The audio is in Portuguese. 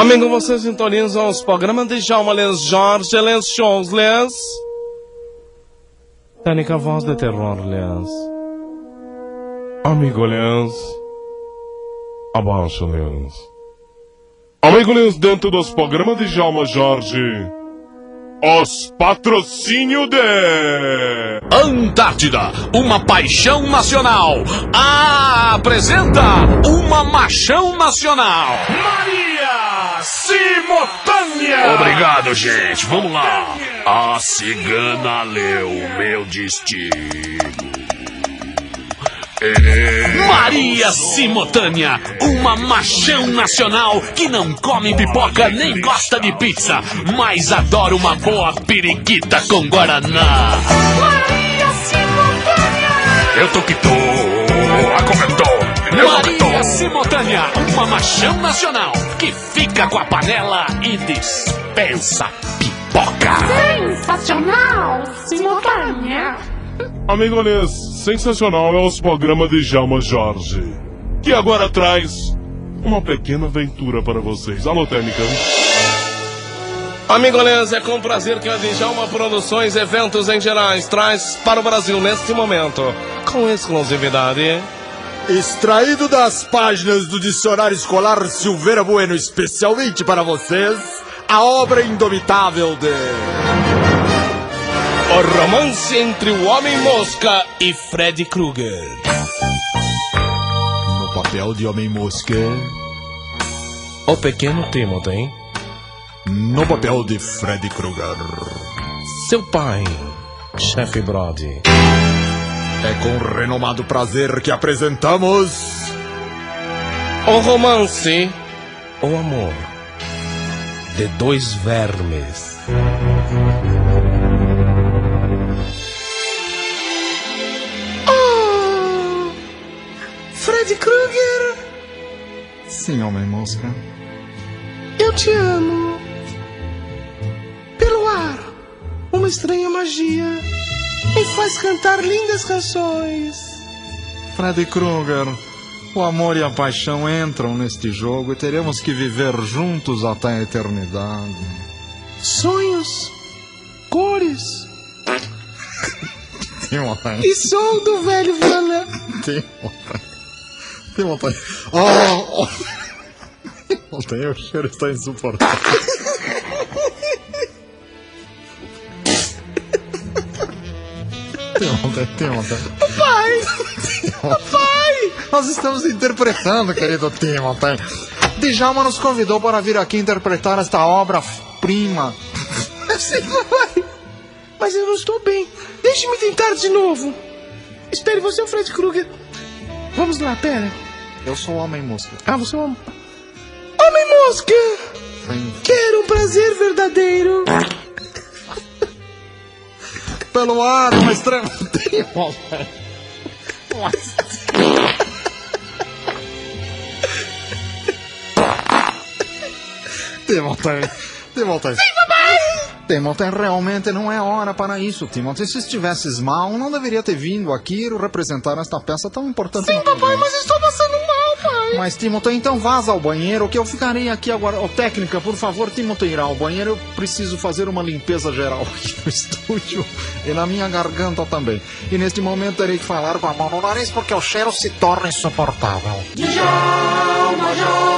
Amigo, você sintoniza os programas de Djalma Les Jorge, Les Shows, Les... Técnica Voz de Terror, Les... Amigo, Les... Abaixo, Les... Amigo, Les, dentro dos programas de Djalma Jorge... Os patrocínio de... Antártida, uma paixão nacional. Ah, apresenta uma machão nacional. Maria! Obrigado, gente. Vamos lá. A cigana leu meu destino. É... Maria Simotânia, uma machão nacional que não come pipoca nem gosta de pizza, mas adora uma boa periquita com guaraná. Maria Simotânia! Eu tô que tô, Simotânia, uma machão nacional que fica com a panela e dispensa pipoca. Sensacional! Simotânia! Amigo, sensacional é os programas de Djalma Jorge. Que agora traz uma pequena aventura para vocês. Alô, técnica. Amigo Les, é com prazer que a Djalma Produções Eventos em Gerais traz para o Brasil neste momento, com exclusividade. Extraído das páginas do Dicionário Escolar Silveira Bueno, especialmente para vocês, a obra indomitável de. O romance entre o Homem-Mosca e Freddy Krueger. No papel de Homem-Mosca. O pequeno Timothy, No papel de Freddy Krueger. seu pai, chefe Brody. É com renomado prazer que apresentamos. O romance, o amor de dois vermes. Freddy Krueger, Sim, Homem-Mosca. eu te amo. Pelo ar, uma estranha magia me faz cantar lindas canções. Freddy Krueger. O amor e a paixão entram neste jogo e teremos que viver juntos até a eternidade. Sonhos, cores Tem vontade. e som do velho violão. Tem vontade. Tem vontade. Oh, oh. Tem vontade. O cheiro está insuportável. Tem vontade, tem vontade. Pai, pai, Nós estamos interpretando, querido Timothy. Djalma nos convidou para vir aqui interpretar esta obra-prima. sei, papai, mas eu não estou bem. Deixe-me tentar de novo. Espere, você é o Freddy Krueger. Vamos lá, pera. Eu sou o Homem-Mosca. Ah, você é um... Homem-mosca! Sim. Quero um prazer verdadeiro. Pelo ar, uma extrema. Tem vontade. Sim, papai! Timothy, realmente não é hora para isso, Timothy. Se estivesses mal, não deveria ter vindo aqui representar esta peça tão importante. Sim, Papai, mas estou passando mal. Mas, Timothy, então vaza ao banheiro, que eu ficarei aqui agora. Ô, técnica, por favor, Timothy, irá ao banheiro. Eu preciso fazer uma limpeza geral aqui no estúdio e na minha garganta também. E neste momento terei que falar com a mão no nariz, porque o cheiro se torna insuportável. Djalma! Djalma